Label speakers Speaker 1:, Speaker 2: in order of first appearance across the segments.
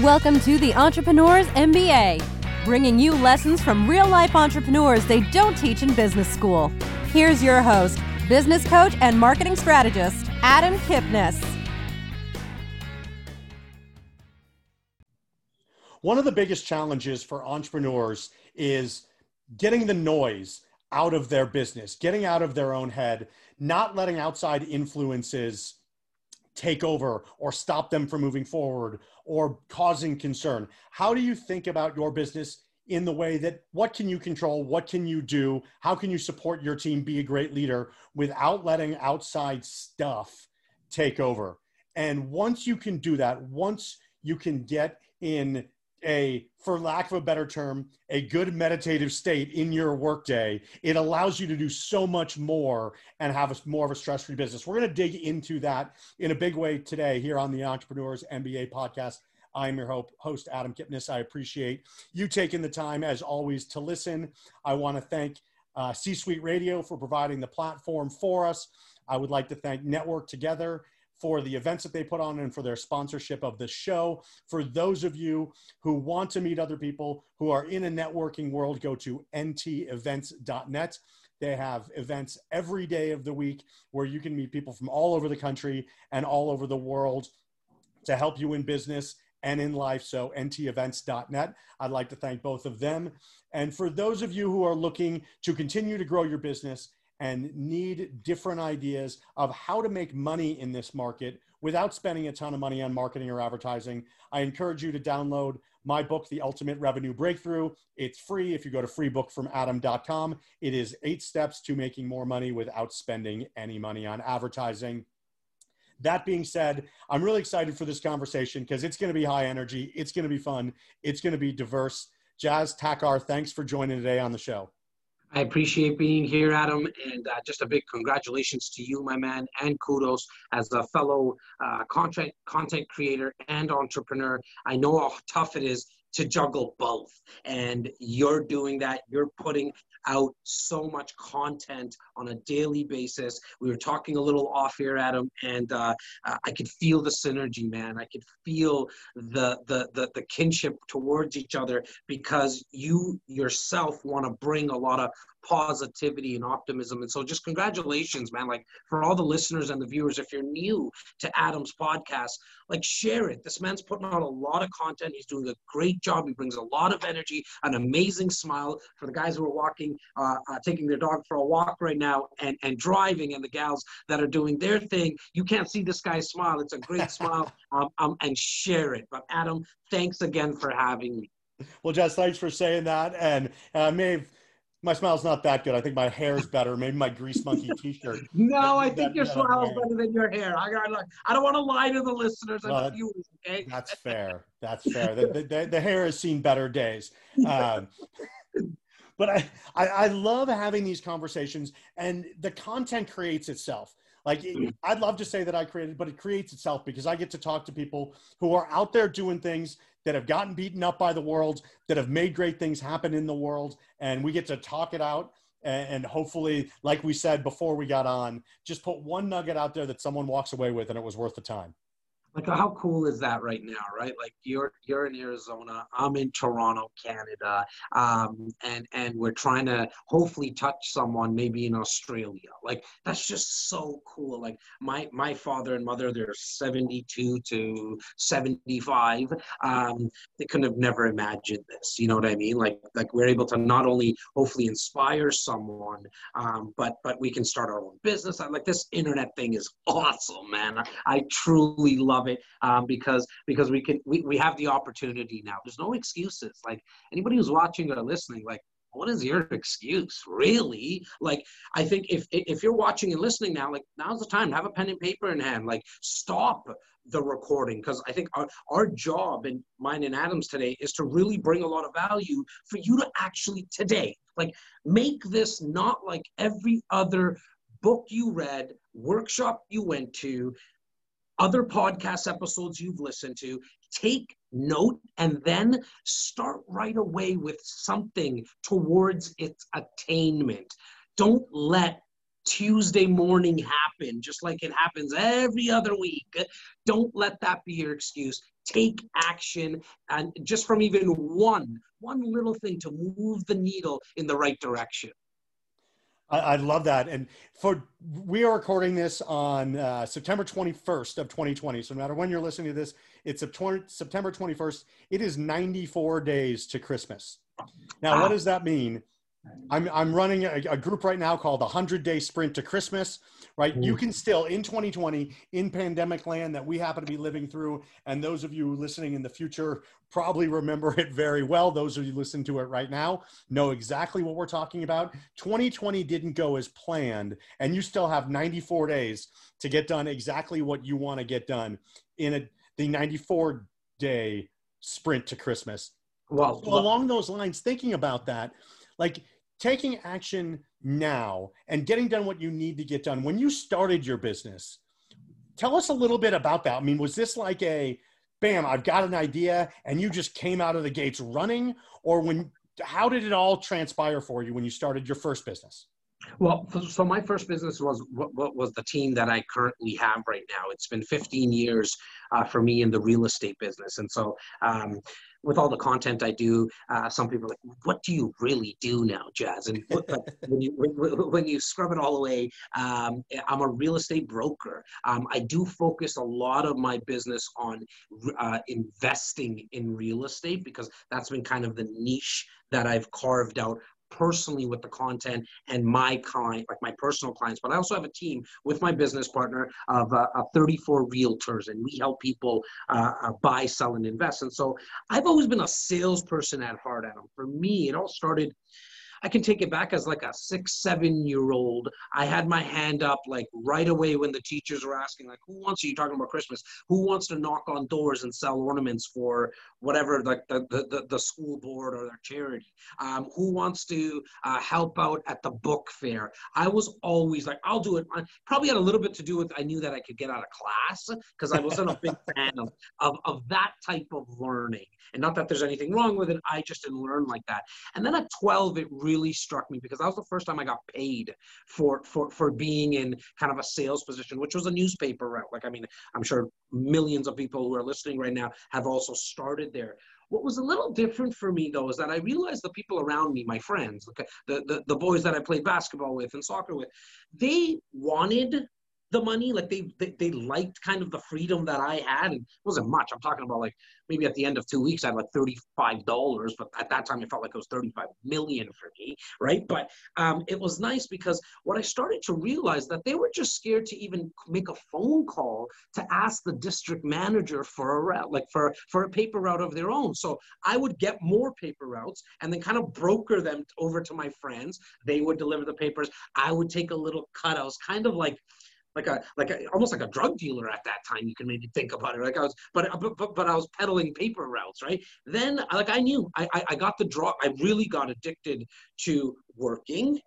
Speaker 1: Welcome to the Entrepreneurs MBA, bringing you lessons from real life entrepreneurs they don't teach in business school. Here's your host, business coach and marketing strategist, Adam Kipnis.
Speaker 2: One of the biggest challenges for entrepreneurs is getting the noise out of their business, getting out of their own head, not letting outside influences take over or stop them from moving forward or causing concern. How do you think about your business in the way that what can you control? What can you do? How can you support your team be a great leader without letting outside stuff take over? And once you can do that, once you can get in a, for lack of a better term, a good meditative state in your workday, it allows you to do so much more and have a, more of a stress free business. We're going to dig into that in a big way today here on the Entrepreneurs MBA podcast. I'm your host, Adam Kipnis. I appreciate you taking the time, as always, to listen. I want to thank uh, C Suite Radio for providing the platform for us. I would like to thank Network Together for the events that they put on and for their sponsorship of the show. For those of you who want to meet other people who are in a networking world, go to ntevents.net. They have events every day of the week where you can meet people from all over the country and all over the world to help you in business and in life. So, ntevents.net. I'd like to thank both of them. And for those of you who are looking to continue to grow your business and need different ideas of how to make money in this market without spending a ton of money on marketing or advertising, I encourage you to download my book, The Ultimate Revenue Breakthrough. It's free if you go to freebookfromadam.com. It is eight steps to making more money without spending any money on advertising. That being said, I'm really excited for this conversation because it's going to be high energy, it's going to be fun, it's going to be diverse. Jas Takhar, thanks for joining today on the show.
Speaker 3: I appreciate being here, Adam, and uh, just a big congratulations to you, my man, and kudos as a fellow uh, content content creator and entrepreneur. I know how tough it is to juggle both, and you're doing that. You're putting out so much content on a daily basis. We were talking a little off air, Adam, and uh, I could feel the synergy, man. I could feel the, the the the kinship towards each other because you yourself want to bring a lot of positivity and optimism. And so just congratulations, man. Like for all the listeners and the viewers, if you're new to Adam's podcast, like share it. This man's putting out a lot of content. He's doing a great job. He brings a lot of energy, an amazing smile for the guys who are walking, uh, uh, taking their dog for a walk right now and, and driving and the gals that are doing their thing. You can't see this guy's smile. It's a great smile um, um, and share it. But Adam, thanks again for having me.
Speaker 2: Well, Jess, thanks for saying that. And uh, Maeve, my smile's not that good. I think my hair's better. Maybe my grease monkey T-shirt.
Speaker 3: no, I think your smile is better than your hair. I got. I don't want to lie to the listeners and viewers. Okay.
Speaker 2: That's fair. That's fair. the, the, the, hair has seen better days. Um, but I, I, I love having these conversations, and the content creates itself. Like I'd love to say that I created, but it creates itself because I get to talk to people who are out there doing things that have gotten beaten up by the world, that have made great things happen in the world, and we get to talk it out. And hopefully, like we said before we got on, just put one nugget out there that someone walks away with and it was worth the time
Speaker 3: like how cool is that right now right? Like you're you're in arizona i'm in toronto canada um, and and we're trying to hopefully touch someone maybe in australia. Like that's just so cool. Like my my father and mother they're 72 to 75 um, they couldn't have never imagined this you know what i mean? Like like we're able to not only hopefully inspire someone um, but but we can start our own business. I, like this internet thing is awesome man. I, I truly love it um, because because we can we, we have the opportunity now. There's no excuses. Like anybody who's watching or listening, like what is your excuse really like i think if if you're watching and listening now like now's the time have a pen and paper in hand like stop the recording because i think our, our job and mine and adam's today is to really bring a lot of value for you to actually today like make this not like every other book you read workshop you went to other podcast episodes you've listened to take note and then start right away with something towards its attainment. Don't let Tuesday morning happen just like it happens every other week. Don't let that be your excuse. Take action and just from even one, one little thing to move the needle in the right direction.
Speaker 2: I, I love that. And for we are recording this on uh, September 21st of 2020. So no matter when you're listening to this, it's September 21st. It is 94 days to Christmas. Now, wow. what does that mean? I'm, I'm running a, a, group right now called the 100 Day Sprint to Christmas, right? You can still, in 2020, in pandemic land that we happen to be living through, and those of you listening in the future probably remember it very well. Those of you listening to it right now know exactly what we're talking about. 2020 didn't go as planned, and you still have 94 days to get done exactly what you want to get done in a, the 94 day sprint to Christmas. Well, so along those lines, thinking about that, like taking action now and getting done what you need to get done. When you started your business tell us a little bit about that. I mean was this like a bam i've got an idea and you just came out of the gates running? Or when how did it all transpire for you when you started your first business?
Speaker 3: Well, so my first business was what, was the team that I currently have right now. It's been 15 years uh, for me in the real estate business, and so um, with all the content I do, uh, some people are like, "What do you really do now, Jas?" And when you when, when, you scrub it all away, um, I'm a real estate broker. Um, I do focus a lot of my business on uh, investing in real estate because that's been kind of the niche that I've carved out personally with the content and my client, like my personal clients, but I also have a team with my business partner of, uh, of 34 realtors, and we help people uh, uh, buy, sell, and invest. And so I've always been a salesperson at heart, Adam. For me, it all started I can take it back as like a six, seven year old. I had my hand up like right away when the teachers were asking, like, who wants, are you talking about Christmas, who wants to knock on doors and sell ornaments for whatever, like the, the, the, the school board or their charity? Um, who wants to uh, help out at the book fair? I was always like, I'll do it. I probably had a little bit to do with I knew that I could get out of class because I wasn't a big fan of, of, of that type of learning. And not that there's anything wrong with it, I just didn't learn like that. And then at 12, it really struck me because that was the first time I got paid for for for being in kind of a sales position, which was a newspaper route. Like I mean, I'm sure millions of people who are listening right now have also started there. What was a little different for me though is that I realized the people around me, my friends, the, the, the boys that I played basketball with and soccer with, they wanted the money. Like they, they, they liked kind of the freedom that I had. And it wasn't much. I'm talking about like maybe at the end of two weeks, I had like $35, but at that time it felt like it was 35 million for me. Right. But um, it was nice because what I started to realize that they were just scared to even make a phone call to ask the district manager for a route, like for, for a paper route of their own. So I would get more paper routes and then kind of broker them over to my friends. They would deliver the papers. I would take a little cut. I was kind of like, like a like a, almost like a drug dealer at that time. You can maybe think about it. Like I was, but but but I was peddling paper routes, right? Then like I knew I I, I got the draw. I really got addicted to working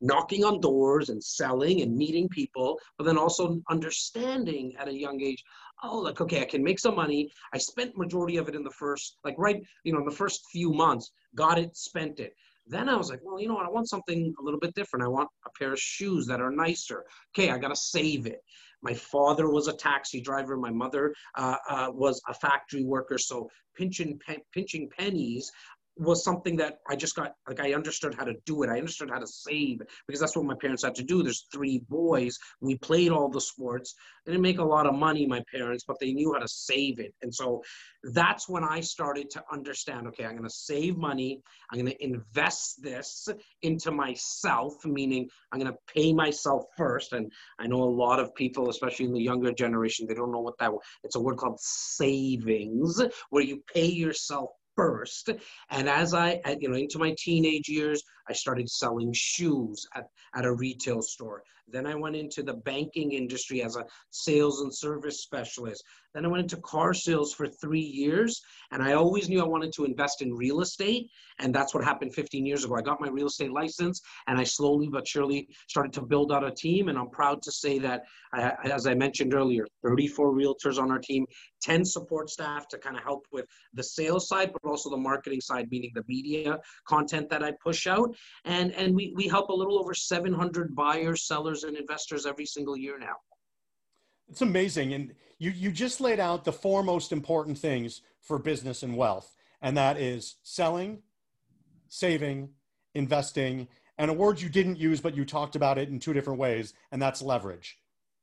Speaker 3: knocking on doors and selling and meeting people, but then also understanding at a young age, oh, like, okay, I can make some money. I spent majority of it in the first, like right, you know, the first few months, got it, spent it. Then I was like, well, you know what? I want something a little bit different. I want a pair of shoes that are nicer. Okay, I got to save it. My father was a taxi driver. My mother uh, uh, was a factory worker. So pinching, pe- pinching pennies was something that I just got like I understood how to do it. I understood how to save because that's what my parents had to do. There's three boys. We played all the sports. They didn't make a lot of money, my parents, but they knew how to save it. And so that's when I started to understand, okay, I'm going to save money. I'm going to invest this into myself, meaning I'm going to pay myself first. And I know a lot of people, especially in the younger generation, they don't know what that it's a word called savings where you pay yourself first. And as I, you know, into my teenage years, I started selling shoes at, at a retail store. Then I went into the banking industry as a sales and service specialist. Then I went into car sales for three years. And I always knew I wanted to invest in real estate. And that's what happened 15 years ago. I got my real estate license and I slowly but surely started to build out a team. And I'm proud to say that, I, as I mentioned earlier, 34 realtors on our team, 10 support staff to kind of help with the sales side, but also the marketing side, meaning the media content that I push out. And, and we, we help a little over 700 buyers, sellers, and investors every single year now.
Speaker 2: It's amazing. And you, you just laid out the four most important things for business and wealth, and that is selling, saving, investing, and a word you didn't use, but you talked about it in two different ways, and that's leverage.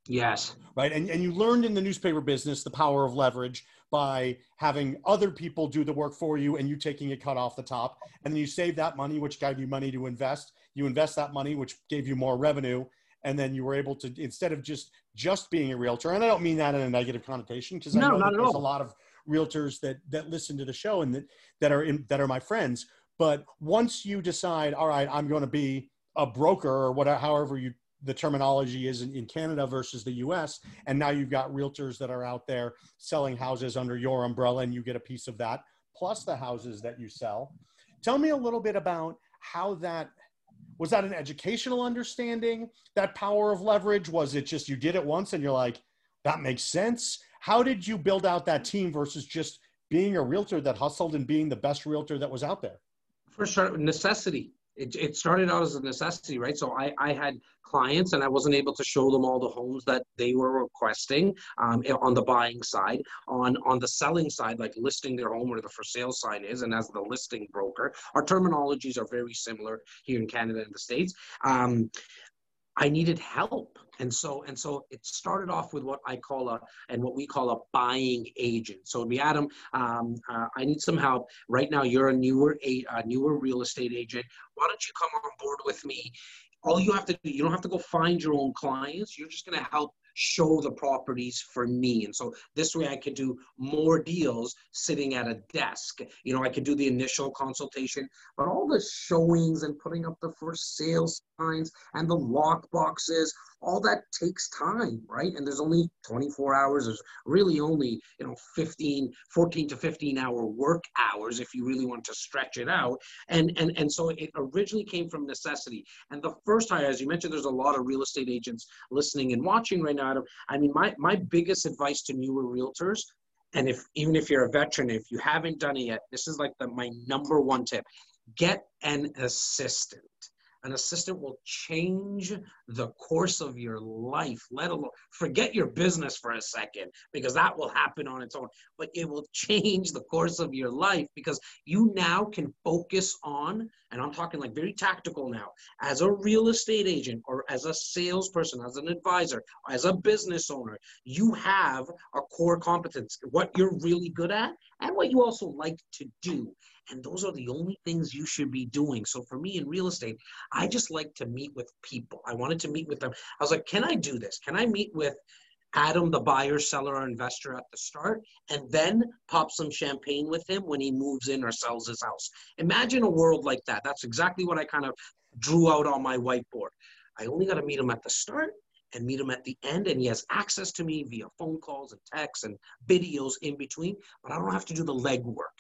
Speaker 3: Yes.
Speaker 2: Right. And, and you learned in the newspaper business the power of leverage by having other people do the work for you and you taking a cut off the top. And then you save that money, which gave you money to invest. You invest that money, which gave you more revenue. And then you were able to, instead of just just being a realtor, and I don't mean that in a negative connotation, because
Speaker 3: no,
Speaker 2: I know
Speaker 3: not
Speaker 2: there's
Speaker 3: all.
Speaker 2: a lot of realtors that that listen to the show and that that are in, that are my friends. But once you decide, all right, I'm going to be a broker or whatever, however you the terminology is in, in, Canada versus the US. And now you've got realtors that are out there selling houses under your umbrella and you get a piece of that, plus the houses that you sell. Tell me a little bit about how that was that an educational understanding, that power of leverage? Was it just you did it once and you're like, that makes sense? How did you build out that team versus just being a realtor that hustled and being the best realtor that was out there?
Speaker 3: For sure, necessity it, it started out as a necessity, right? So I, I had clients and I wasn't able to show them all the homes that they were requesting um, on the buying side. On, on the selling side, like listing their home where the for sale sign is, and as the listing broker, our terminologies are very similar here in Canada and the States. Um, I needed help. And so, and so it started off with what I call a, and what we call a buying agent. So it'd be Adam, um, uh, I need some help. Right now, you're a newer, a, a newer real estate agent. Why don't you come on board with me? All you have to do, you don't have to go find your own clients. You're just going to help show the properties for me. And so this way I could do more deals sitting at a desk. You know, I could do the initial consultation, but all the showings and putting up the first sales signs and the lock boxes, all that takes time, right? And there's only 24 hours. There's really only, you know, 15, 14 to 15 hour work hours if you really want to stretch it out. And and and so it originally came from necessity. And the first hire, as you mentioned, there's a lot of real estate agents listening and watching right now. I mean, my my biggest advice to newer realtors, and if even if you're a veteran, if you haven't done it yet, this is like the my number one tip: get an assistant an assistant will change the course of your life let alone forget your business for a second because that will happen on its own but it will change the course of your life because you now can focus on and i'm talking like very tactical now as a real estate agent or as a salesperson as an advisor as a business owner you have a core competence what you're really good at and what you also like to do and those are the only things you should be doing. So for me in real estate, I just like to meet with people. I wanted to meet with them. I was like, can I do this? Can I meet with Adam, the buyer, seller, or investor at the start, and then pop some champagne with him when he moves in or sells his house. Imagine a world like that. That's exactly what I kind of drew out on my whiteboard. I only got to meet him at the start and meet him at the end, and he has access to me via phone calls and texts and videos in between, but I don't have to do the legwork.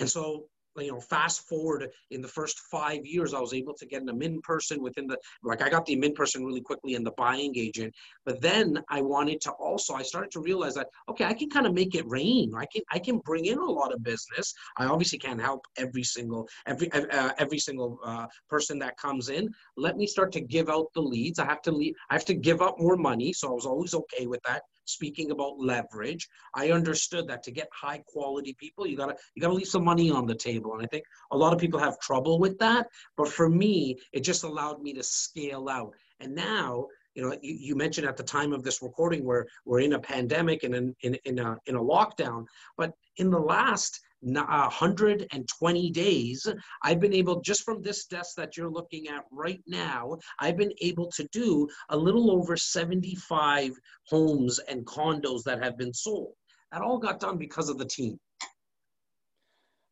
Speaker 3: And so you know, fast forward in the first five years, I was able to get an in person within the, like I got the in person really quickly and the buying agent. But then I wanted to also, I started to realize that, okay, I can kind of make it rain. I can, I can bring in a lot of business. I obviously can't help every single, every, uh, every single uh, person that comes in. Let me start to give out the leads. I have to leave, I have to give up more money. So I was always okay with that speaking about leverage. I understood that to get high quality people you gotta you gotta leave some money on the table and i think a lot of people have trouble with that but for me it just allowed me to scale out. And now you know you, you mentioned at the time of this recording where we're in a pandemic and in, in, in, a, in a lockdown but in the last 120 uh, days, I've been able, just from this desk that you're looking at right now, I've been able to do a little over 75 homes and condos that have been sold. That all got done because of the team.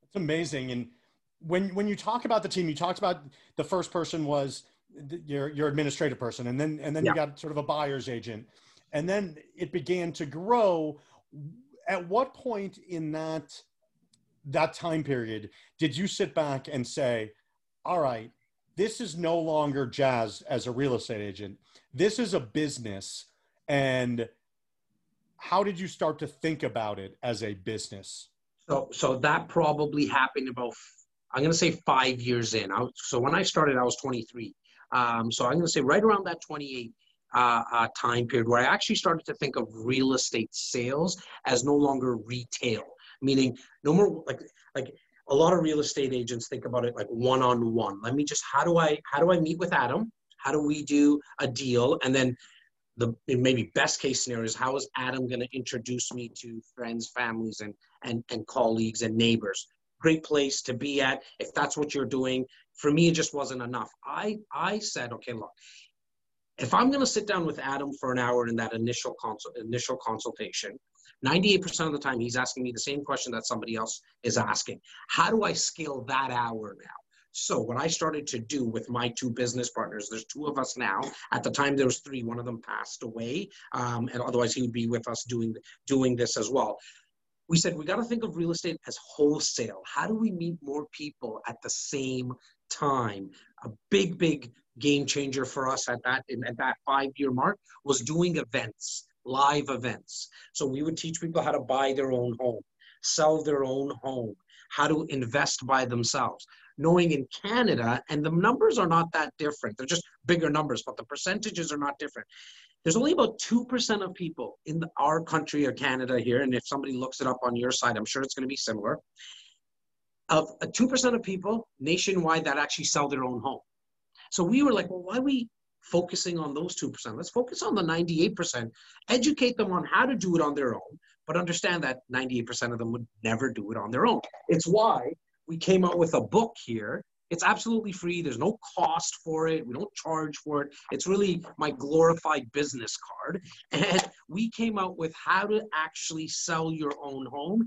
Speaker 2: It's amazing. And when when you talk about the team, you talked about the first person was your your administrative person, and then and then yeah. you got sort of a buyer's agent, and then it began to grow. At what point in that that time period did you sit back and say, "All right, this is no longer Jas as a real estate agent. This is a business." And how did you start to think about it as a business?
Speaker 3: So, so that probably happened about I'm going to say five years in. I, so when I started, I was 23. Um, so I'm going to say right around that 28 uh, uh, time period where I actually started to think of real estate sales as no longer retail, meaning no more like like a lot of real estate agents think about it like one on one. Let me just how do I how do I meet with Adam? How do we do a deal? And then the maybe best case scenario is how is Adam going to introduce me to friends, families, and and and colleagues and neighbors? great place to be at if that's what you're doing. For me, it just wasn't enough. I I said, okay, look, if I'm going to sit down with Adam for an hour in that initial consult initial consultation, 98% of the time he's asking me the same question that somebody else is asking. How do I scale that hour now? So what I started to do with my two business partners, there's two of us now. At the time there was three. One of them passed away, um, and otherwise he would be with us doing doing this as well we said we got to think of real estate as wholesale. How do we meet more people at the same time? A big, big game changer for us at that at that five year mark was doing events, live events. So we would teach people how to buy their own home, sell their own home, how to invest by themselves. Knowing in Canada, and the numbers are not that different. They're just bigger numbers, but the percentages are not different there's only about 2% of people in the, our country or Canada here, and if somebody looks it up on your side, I'm sure it's going to be similar, of uh, 2% of people nationwide that actually sell their own home. So we were like, well, why we focusing on those 2%? Let's focus on the 98%, educate them on how to do it on their own, but understand that 98% of them would never do it on their own. It's why we came out with a book here it's absolutely free. There's no cost for it. We don't charge for it. It's really my glorified business card. And we came out with how to actually sell your own home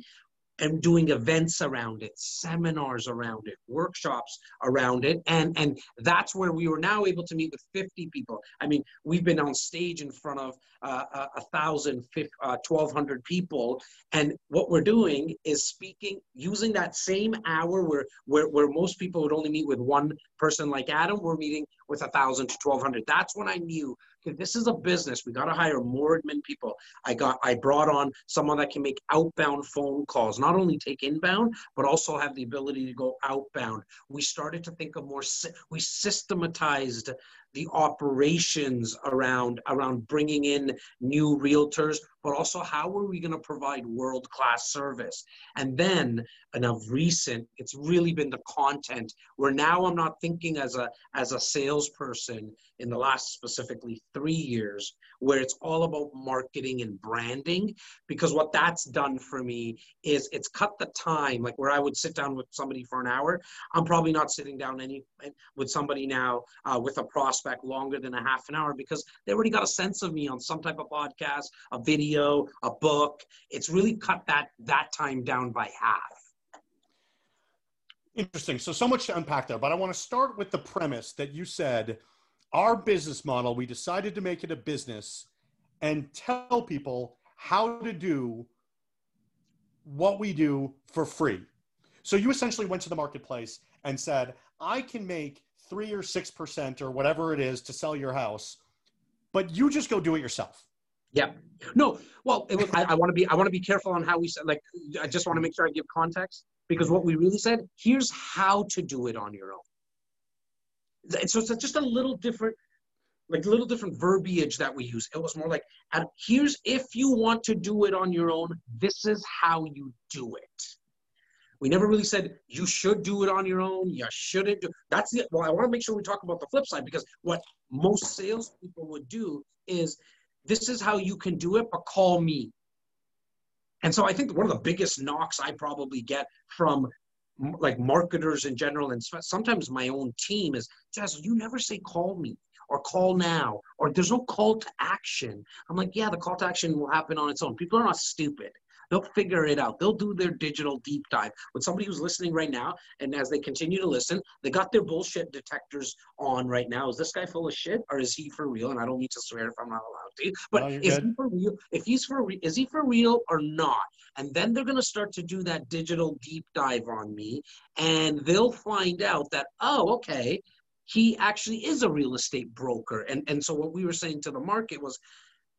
Speaker 3: and doing events around it, seminars around it, workshops around it, and and that's where we were now able to meet with 50 people. I mean, we've been on stage in front of uh, a thousand, uh, 1,200 people, and what we're doing is speaking using that same hour where where where most people would only meet with one person like Adam. We're meeting with a thousand to 1,200. That's when I knew okay, this is a business. We got to hire more admin people. I got, I brought on someone that can make outbound phone calls, not only take inbound, but also have the ability to go outbound. We started to think of more, we systematized the operations around around bringing in new realtors but also how are we going to provide world class service? And then and of recent it's really been the content where now i'm not thinking as a as a salesperson in the last specifically three years where it's all about marketing and branding because what that's done for me is it's cut the time. Like where i would sit down with somebody for an hour i'm probably not sitting down any with somebody now uh, with a prospect longer than a half an hour because they already got a sense of me on some type of podcast a video a book it's really cut that that time down by half
Speaker 2: Interesting. So, so much to unpack there, but I want to start with the premise that you said our business model, we decided to make it a business and tell people how to do what we do for free. So you essentially went to the marketplace and said, I can make three or six percent or whatever it is to sell your house, but you just go do it yourself.
Speaker 3: Yeah. No. Well, was, I, I want to be. I want to be careful on how we said. Like, I just want to make sure I give context because what we really said. Here's how to do it on your own so it's just a little different like a little different verbiage that we use. It was more like, here's if you want to do it on your own, this is how you do it. We never really said you should do it on your own. You shouldn't do. That's the. Well, I want to make sure we talk about the flip side because what most salespeople would do is, this is how you can do it, but call me. And so I think one of the biggest knocks I probably get from like marketers in general and sometimes my own team is just you never say call me or call now or there's no call to action. I'm like yeah the call to action will happen on its own. People are not stupid They'll figure it out. They'll do their digital deep dive. With somebody who's listening right now, and as they continue to listen, they got their bullshit detectors on right now. Is this guy full of shit or is he for real? And I don't need to swear if I'm not allowed to. But
Speaker 2: No,
Speaker 3: is
Speaker 2: good.
Speaker 3: he for real? If he's for real, is he for real or not? And then they're gonna start to do that digital deep dive on me, and they'll find out that oh, okay, he actually is a real estate broker. And and so what we were saying to the market was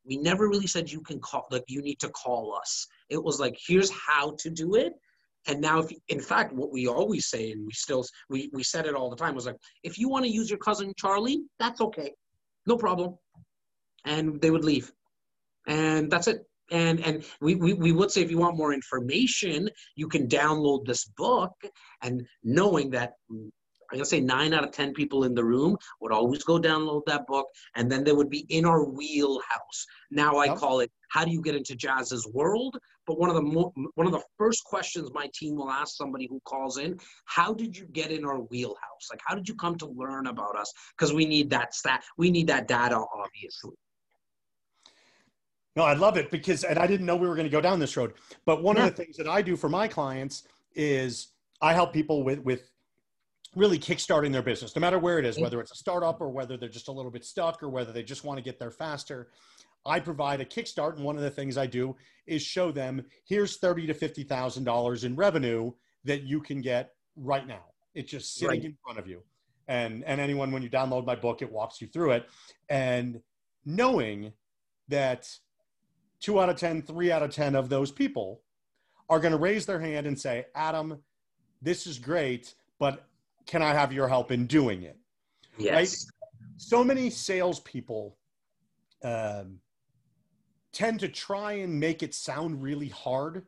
Speaker 3: we never really said you can call like you need to call us it was like here's how to do it. And now if in fact what we always say and we still we, we said it all the time was like if you want to use your cousin charlie that's okay. No problem. And they would leave. And that's it. And and we, we, we would say if you want more information you can download this book. And knowing that I'm gonna say nine out of ten people in the room would always go download that book, and then they would be in our wheelhouse. Now I
Speaker 2: Yep.
Speaker 3: call it "How do you get into Jas's world?" But one of the mo- one of the first questions my team will ask somebody who calls in: How did you get in our wheelhouse? Like, how did you come to learn about us? Because we need that stat, we need that data, obviously.
Speaker 2: No, I love it because, and I didn't know we were going to go down this road. But one
Speaker 3: Yeah.
Speaker 2: of the things that I do for my clients is I help people with with really kickstarting their business, no matter where it is, whether it's a startup or whether they're just a little bit stuck or whether they just want to get there faster. I provide a kickstart, and one of the things I do is show them here's thirty to fifty thousand dollars in revenue that you can get right now. It's just sitting
Speaker 3: Right.
Speaker 2: in front of you, and and anyone when you download my book, it walks you through it, and knowing that two out of ten, three out of 10 of those people are going to raise their hand and say, Adam, this is great, but can I have your help in doing it?
Speaker 3: Yes.
Speaker 2: So many salespeople um, tend to try and make it sound really hard,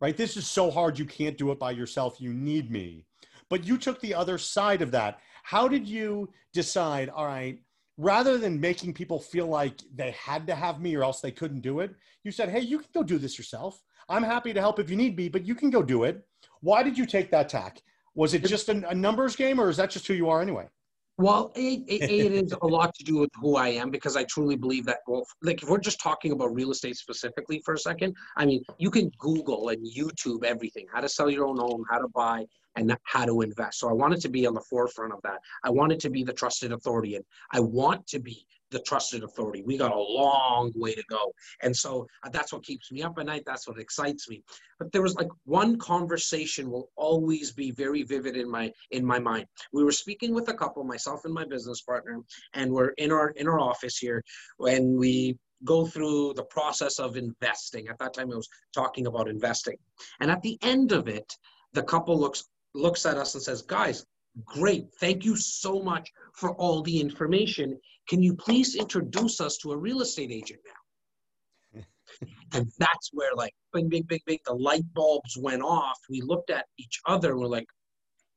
Speaker 2: right? This is so hard, you can't do it by yourself. You need me. But you took the other side of that. How did you decide, all right, rather than making people feel like they had to have me or else they couldn't do it, you said, hey, you can go do this yourself. I'm happy to help if you need me, but you can go do it. Why did you take that tack? Was it just a, a numbers game or is that just who you are anyway?
Speaker 3: Well, it, it, it is a lot to do with who I am because I truly believe that. Well, like if we're just talking about real estate specifically for a second, I mean, you can Google and YouTube everything: how to sell your own home, how to buy, and how to invest. So I wanted to be on the forefront of that. I wanted to be the trusted authority, and I want to be the trusted authority. We got a long way to go, and so uh, that's what keeps me up at night. That's what excites me. But there was like one conversation will always be very vivid in my in my mind we were speaking with a couple myself and my business partner and we're in our in our office here when we go through the process of investing at that time i was talking about investing and at the end of it the couple looks looks at us and says guys great thank you so much for all the information can you please introduce us to a real estate agent now and that's where like bing bing bing bing the light bulbs went off we looked at each other we're like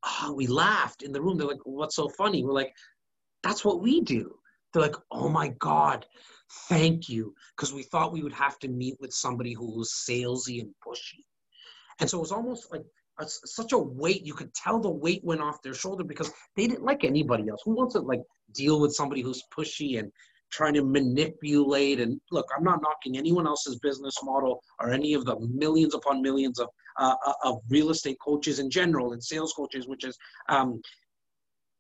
Speaker 3: oh, we laughed in the room. They're like, what's so funny? We're like, that's what we do. They're like, oh my God, thank you. Because we thought we would have to meet with somebody who was salesy and pushy. And so it was almost like a, such a weight. You could tell the weight went off their shoulder because they didn't like anybody else. Who wants to like deal with somebody who's pushy and trying to manipulate and look i'm not knocking anyone else's business model or any of the millions upon millions of uh, of real estate coaches in general and sales coaches which is um,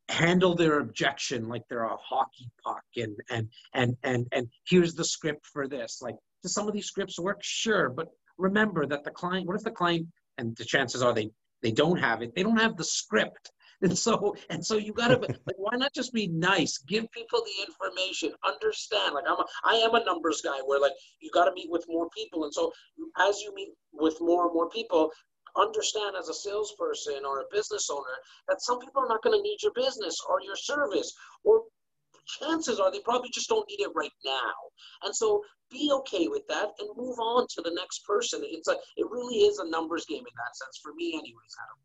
Speaker 3: handle their objection like they're a hockey puck and and and and and here's the script for this like do some of these scripts work sure but remember that the client what if the client and the chances are they they don't have it. They don't have the script. And so and so you gotta like why not just be nice? Give people the information. Understand like i'm a, i am a numbers guy where like you got to meet with more people. And so as you meet with more and more people understand as a salesperson or a business owner that some people are not going to need your business or your service or chances are they probably just don't need it right now and so be okay with that and move on to the next person it's a it really is a numbers game in that sense for me anyways Adam.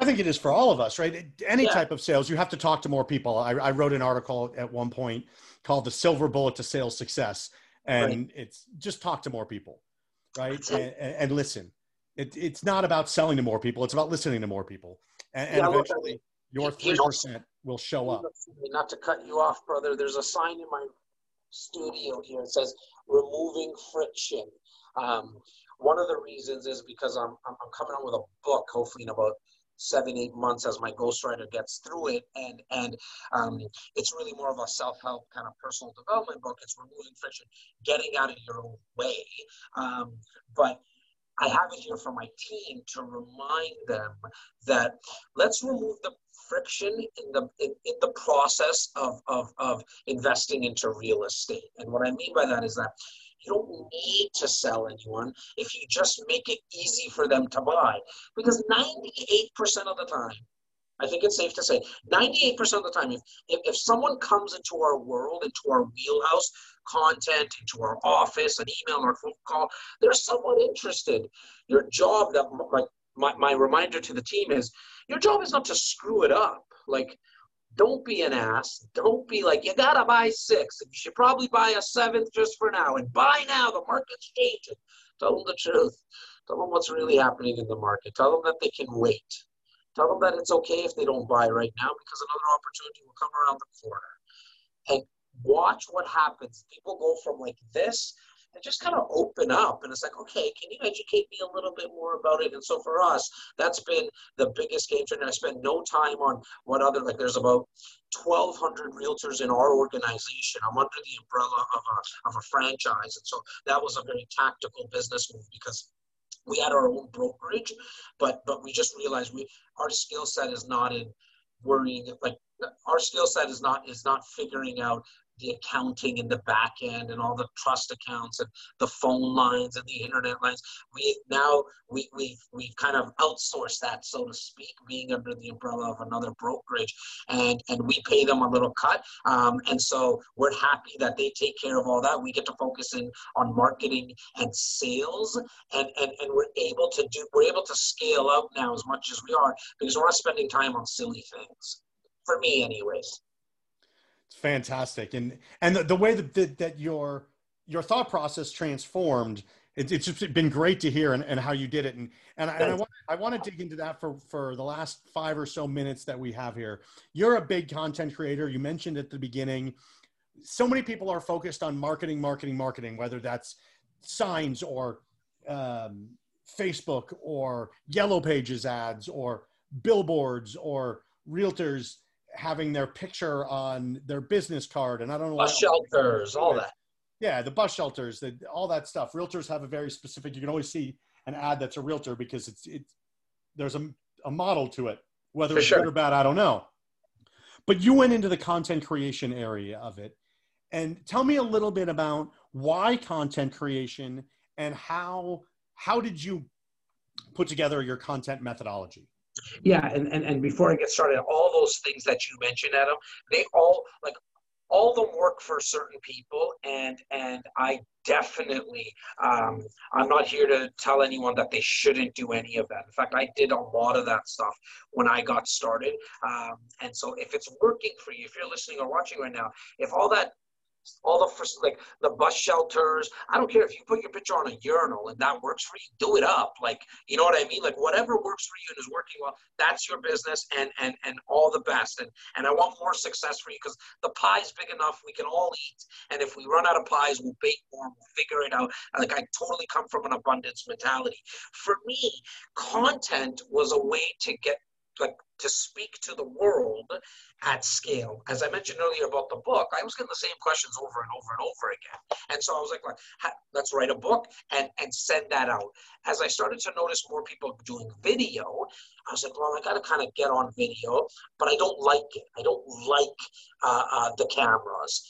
Speaker 2: I think it is for all of us, right? Any
Speaker 3: Yeah.
Speaker 2: type of sales, you have to talk to more people. I, I wrote an article at one point called "The Silver Bullet to Sales Success," and it's just talk to more people, right? And, and, and listen. It, it's not about selling to more people; it's about listening to more people, and, and
Speaker 3: Yeah, look,
Speaker 2: eventually, your three percent will show up.
Speaker 3: Not to cut you off, brother. There's a sign in my studio here. It says "removing friction." Um, one of the reasons is because I'm, I'm, coming out with a book, hopefully in about seven eight months as my ghostwriter gets through it and and um, it's really more of a self-help kind of personal development book it's removing friction getting out of your own way um, but I have it here for my team to remind them that let's remove the friction in the in, in, the process of, of, of investing into real estate. And what I mean by that is that you don't need to sell anyone if you just make it easy for them to buy. Because 98% of the time, I think it's safe to say 98% of the time, if, if, if someone comes into our world, into our wheelhouse, content, into our office, an email or phone call, they're somewhat interested. Your job, that my, my, my reminder to the team is your job is not to screw it up. Like, don't be an ass. Don't be like, you gotta buy six. And you should probably buy a seventh just for now. And buy now, the market's changing. Tell them the truth. Tell them what's really happening in the market. Tell them that they can wait. Tell them that it's okay if they don't buy right now because another opportunity will come around the corner. And watch what happens. People go from like this and just kind of open up. And it's like, okay, can you educate me a little bit more about it? And so for us, that's been the biggest game changer. I spend no time on what other, like there's about 1,200 realtors in our organization. I'm under the umbrella of a, of a franchise. And so that was a very tactical business move because we had our own brokerage, but but we just realized we our skill set is not in worrying like our skill set is not is not figuring out the accounting in the back end and all the trust accounts and the phone lines and the internet lines. We now we we we've kind of outsourced that, so to speak, being under the umbrella of another brokerage, and and we pay them a little cut. Um, and so we're happy that they take care of all that. We get to focus in on marketing and sales, and and and we're able to do we're able to scale up now as much as we are because we're not spending time on silly things. For me, anyways.
Speaker 2: It's fantastic, and and the, the way that, that, that your your thought process transformed. It, it's just been great to hear, and, and how you did it, and and, I, and I, want, I want to dig into that for for the last five or so minutes that we have here. You're a big content creator. You mentioned at the beginning. So many people are focused on marketing, marketing, marketing, whether that's signs or um, Facebook or Yellow Pages ads or billboards or realtors having their picture on their business card, and I don't know
Speaker 3: bus shelters, all that.
Speaker 2: Yeah, the bus shelters, the, all that stuff. Realtors have a very specific. You can always see an ad that's a realtor because it's it's there's a, a model to it. Whether For it's sure. good or bad, I don't know. But you went into the content creation area of it, and tell me a little bit about why content creation and how how did you put together your content methodology?
Speaker 3: Yeah, and, and, and before I get started, all those things that you mentioned, Adam, they all like all them work for certain people and and i definitely um, i'm not here to tell anyone that they shouldn't do any of that. In fact i did a lot of that stuff when i got started. Um, and so if it's working for you if you're listening or watching right now if all that all the first, like the bus shelters. I don't care if you put your picture on a urinal and that works for you. Do it up, like you know what I mean. Like whatever works for you and is working well, that's your business, and and and all the best. And and I want more success for you because the pie's big enough. We can all eat, and if we run out of pies, we'll bake more. We'll figure it out. Like I totally come from an abundance mentality. For me, content was a way to get like to speak to the world at scale. As I mentioned earlier about the book, I was getting the same questions over and over and over again. And so I was like, let's write a book and, and send that out. As I started to notice more people doing video, I was like, well, I got to kind of get on video, but I don't like it. I don't like uh, uh, the cameras.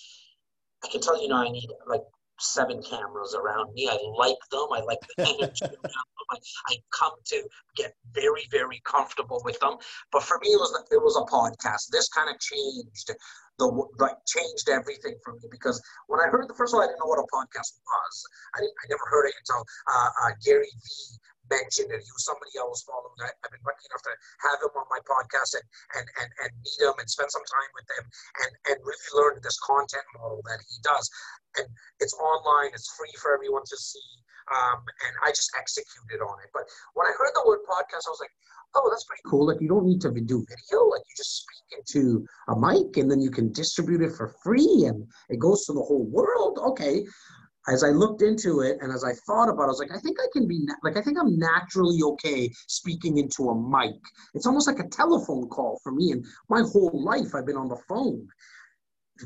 Speaker 3: I can tell you now I need like seven cameras around me. I like them. I like the energy around them. I, I come to get very, very comfortable with them. But for me, it was it was a podcast. This kind of changed the like changed everything for me because when I heard the first of all, I didn't know what a podcast was. I, I never heard it until uh, uh, Gary Vee mentioned it. He was somebody I was following. I, have been lucky enough to have him on my podcast and, and, and, and meet him and spend some time with him and, and really learn this content model that he does. And it's online, it's free for everyone to see. Um, and I just executed on it. But when I heard the word podcast, I was like, oh, that's pretty cool. Like you don't need to do video. Like you just speak into a mic and then you can distribute it for free and it goes to the whole world. Okay. As I looked into it and as I thought about it, I was like, I think I can be, na- like, I think I'm naturally okay speaking into a mic. It's almost like a telephone call for me. And my whole life, I've been on the phone.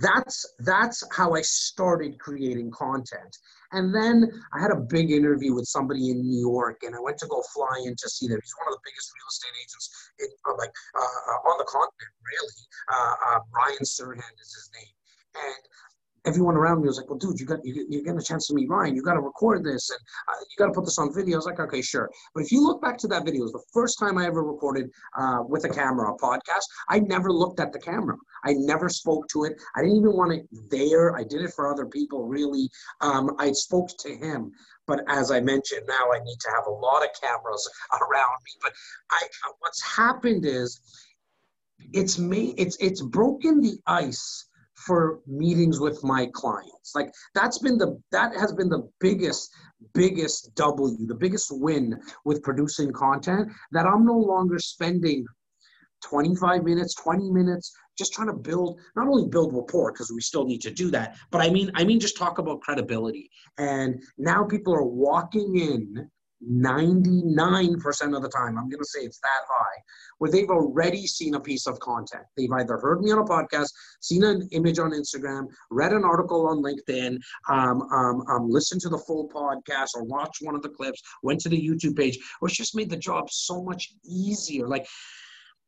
Speaker 3: That's that's how I started creating content. And then I had a big interview with somebody in New York, and I went to go fly in to see them. He's one of the biggest real estate agents in, uh, like uh, uh on the continent, really. Uh, uh, Ryan Serhant is his name, and everyone around me was like, "Well, dude, you got you, you're getting a chance to meet Ryan. You got to record this, and uh, you got to put this on video." I was like, "Okay, sure." But if you look back to that video, it was the first time I ever recorded uh, with a camera a podcast. I never looked at the camera. I never spoke to it. I didn't even want it there. I did it for other people. Really, um, I spoke to him. But as I mentioned, now I need to have a lot of cameras around me. But I, what's happened is, it's made it's it's broken the ice for meetings with my clients. Like that's been the that has been the biggest biggest W, the biggest win with producing content that I'm no longer spending 25 minutes, 20 minutes just trying to build not only build rapport because we still need to do that, but I mean I mean just talk about credibility. And now people are walking in 99% of the time, I'm going to say it's that high, where they've already seen a piece of content. They've either heard me on a podcast, seen an image on Instagram, read an article on LinkedIn, um, um, um, listened to the full podcast, or watched one of the clips, went to the YouTube page, which just made the job so much easier. Like,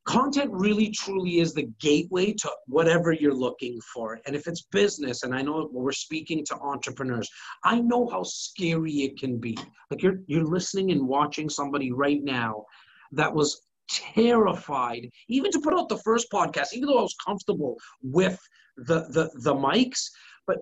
Speaker 3: content really truly is the gateway to whatever you're looking for. And if it's business and i know we're speaking to entrepreneurs i know how scary it can be. Like you're you're listening and watching somebody right now that was terrified even to put out the first podcast even though i was comfortable with the the the mics but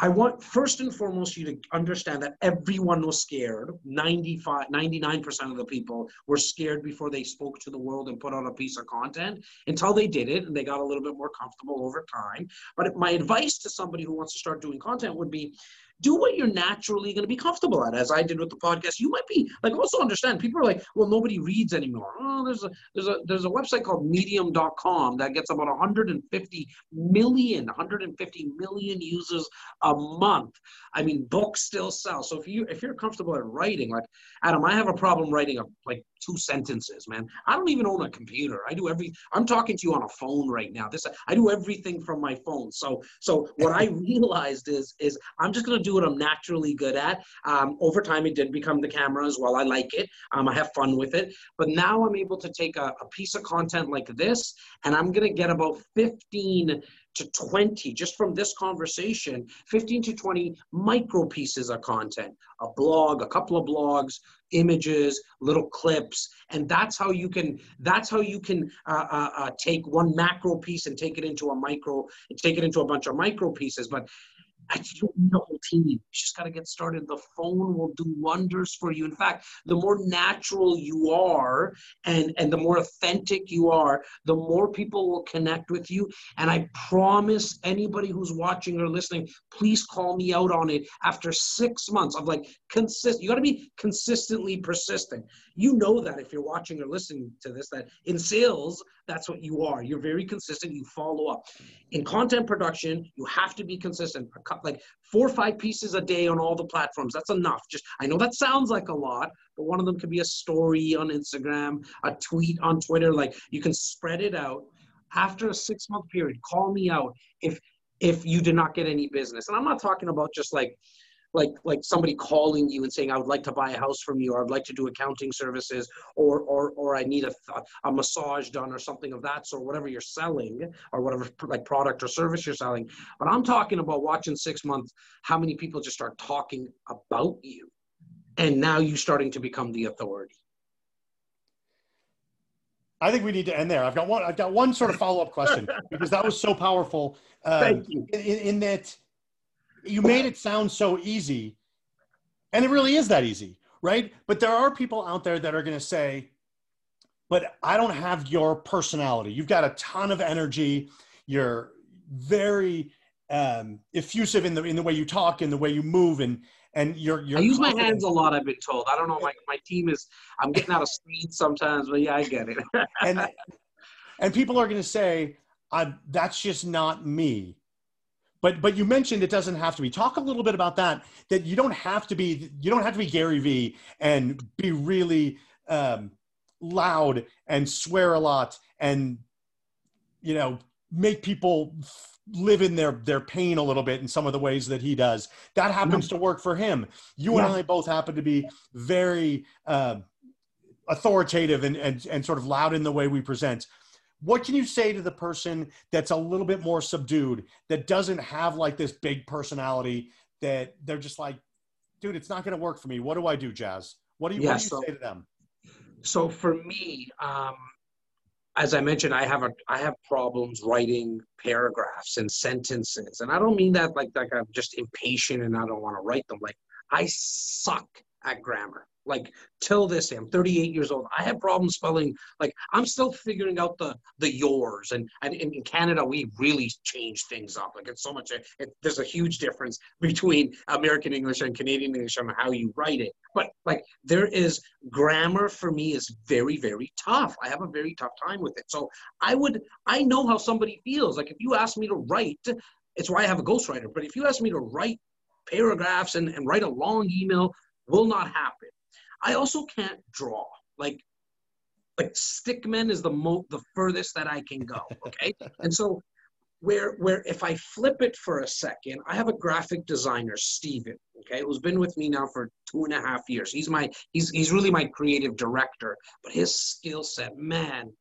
Speaker 3: I want first and foremost you to understand that everyone was scared. 95, 99% of the people were scared before they spoke to the world and put out a piece of content until they did it and they got a little bit more comfortable over time. But my advice to somebody who wants to start doing content would be do what you're naturally going to be comfortable at. As i did with the podcast you might be like also understand people are like well nobody reads anymore. Oh there's a there's a there's a website called medium.com that gets about 150 million 150 million users a month. I mean books still sell. So if you if you're comfortable at writing like adam i have a problem writing a like two sentences man i don't even own a computer i do every i'm talking to you on a phone right now this i do everything from my phone so so what i realized is is i'm just going to do what I'm naturally good at. Um, over time, it did become the camera as well. I like it. Um, I have fun with it. But now I'm able to take a, a piece of content like this, and I'm going to get about 15 to 20 just from this conversation 15 to 20 micro pieces of content. A blog a couple of blogs images little clips and that's how you can that's how you can uh, uh, uh, take one macro piece and take it into a micro take it into a bunch of micro pieces. But I just don't need a whole team. You just got to get started. The phone will do wonders for you. In fact, the more natural you are and, and the more authentic you are, the more people will connect with you. And I promise anybody who's watching or listening, please call me out on it after six months of like consistent. You got to be consistently persistent. You know that if you're watching or listening to this, that in sales, that's what you are. You're very consistent. You follow up. In content production, you have to be consistent. Like four or five pieces a day on all the platforms. That's enough. Just I know that sounds like a lot, but one of them could be a story on Instagram, a tweet on Twitter. Like you can spread it out. After a six month period, call me out if if you did not get any business. And I'm not talking about just like like like somebody calling you and saying I would like to buy a house from you or I'd like to do accounting services or or or I need a, a massage done or something of that sort whatever you're selling or whatever like product or service you're selling but I'm talking about watching 6 months how many people just start talking about you and now you're starting to become the authority
Speaker 2: I think we need to end there. I've got one. I've got one sort of follow up question because that was so powerful.
Speaker 3: Um, Thank you.
Speaker 2: In, in, that you made it sound so easy and it really is that easy right but there are people out there that are going to say but i don't have your personality you've got a ton of energy you're very um, effusive in the in the way you talk in the way you move and and you're, you're
Speaker 3: I use confident. my hands a lot. I've been told. I don't know. My my team is. I'm getting out of speed sometimes, but yeah, I get it.
Speaker 2: and and people are going to say, "I "That's just not me." But but you mentioned it doesn't have to be. Talk a little bit about that. That you don't have to be you don't have to be Gary Vee and be really um, loud and swear a lot and you know make people live in their their pain a little bit in some of the ways that he does. That happens to work for him. You yeah. and I both happen to be very uh, authoritative and, and and sort of loud in the way we present. What can you say to the person that's a little bit more subdued, that doesn't have like this big personality, that they're just like, dude, it's not going to work for me. What do I do, Jas? What do you, yeah, what do you so, say to them?
Speaker 3: So for me, um, as I mentioned, I have a I have problems writing paragraphs and sentences, and I don't mean that like like I'm just impatient and I don't want to write them. Like I suck at grammar. Like till this day i'm 38 years old. I have problems spelling like i'm still figuring out the the yours. And, and in canada we really change things up. Like it's so much it, there's a huge difference between american english and canadian english on how you write it. But like there is grammar for me is very very tough. I have a very tough time with it. So i would i know how somebody feels. Like if you ask me to write it's why i have a ghostwriter. But if you ask me to write paragraphs and, and write a long email will not happen I also can't draw. Like like stickmen is the mo the furthest that I can go. Okay. and so where where if I flip it for a second, I have a graphic designer, Steven, okay, who's been with me now for two and a half years. He's my he's he's really my creative director, but his skill set, man,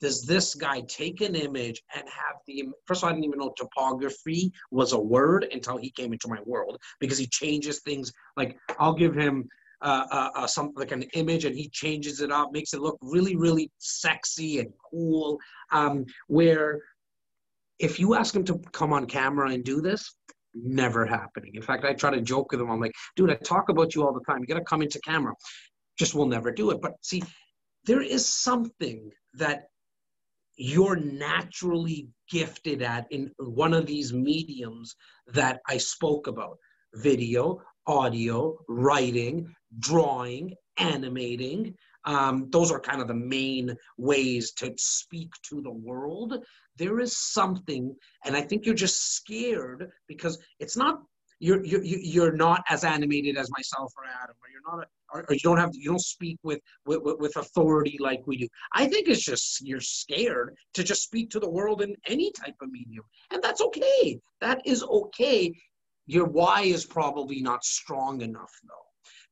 Speaker 3: does this guy take an image and have the first of all, I didn't even know topography was a word until he came into my world because he changes things like I'll give him uh, uh, uh, some like an image and he changes it up, makes it look really, really sexy and cool. Um, where if you ask him to come on camera and do this, never happening. In fact, I try to joke with him. I'm like, dude, I talk about you all the time. You got to come into camera. Just will never do it. But see, there is something that you're naturally gifted at in one of these mediums that I spoke about video, audio, writing, drawing, animating. Um, those are kind of the main ways to speak to the world. There is something, and I think you're just scared because it's not you're you're you're not as animated as myself or Adam, or you're not, a, or, or, you don't have you don't speak with, with with authority like we do. I think it's just you're scared to just speak to the world in any type of medium, and that's okay. That is okay. Your why is probably not strong enough though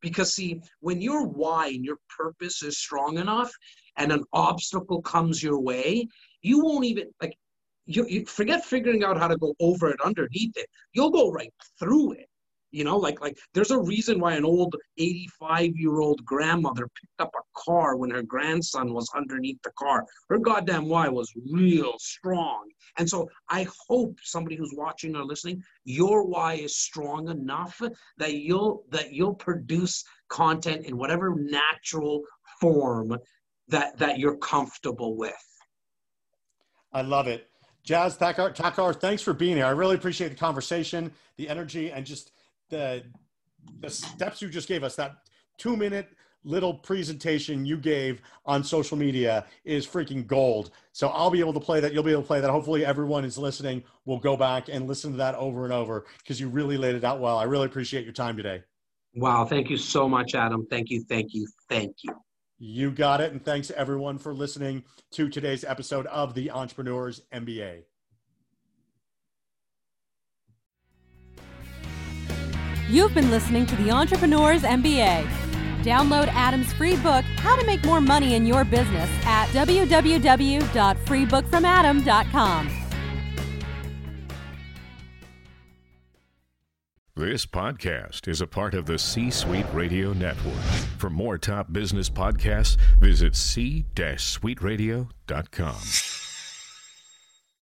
Speaker 3: because, see, when your why and your purpose is strong enough and an obstacle comes your way, you won't even, like, you, you forget figuring out how to go over it underneath it. You'll go right through it. You know, like like there's a reason why an old 85 year old grandmother picked up a car when her grandson was underneath the car. Her goddamn why was real strong. And so I hope somebody who's watching or listening, your why is strong enough that you'll that you'll produce content in whatever natural form that that you're comfortable with.
Speaker 2: I love it. Jas Takhar, Takhar, thanks for being here. I really appreciate the conversation, the energy, and just the the steps you just gave us that two minute little presentation you gave on social media is freaking gold. So I'll be able to play that. You'll be able to play that. Hopefully, everyone is listening will go back and listen to that over and over because you really laid it out well. I really appreciate your time today.
Speaker 3: Wow. Thank you so much, Adam. Thank you. Thank you. Thank you.
Speaker 2: You got it. And thanks everyone for listening to today's episode of the Entrepreneurs MBA.
Speaker 1: You've been listening to the Entrepreneurs MBA. Download Adam's free book, How to Make More Money in Your Business, at www.freebookfromadam.com.
Speaker 4: This podcast is a part of the C Suite Radio Network. For more top business podcasts, visit c-suiteradio.com.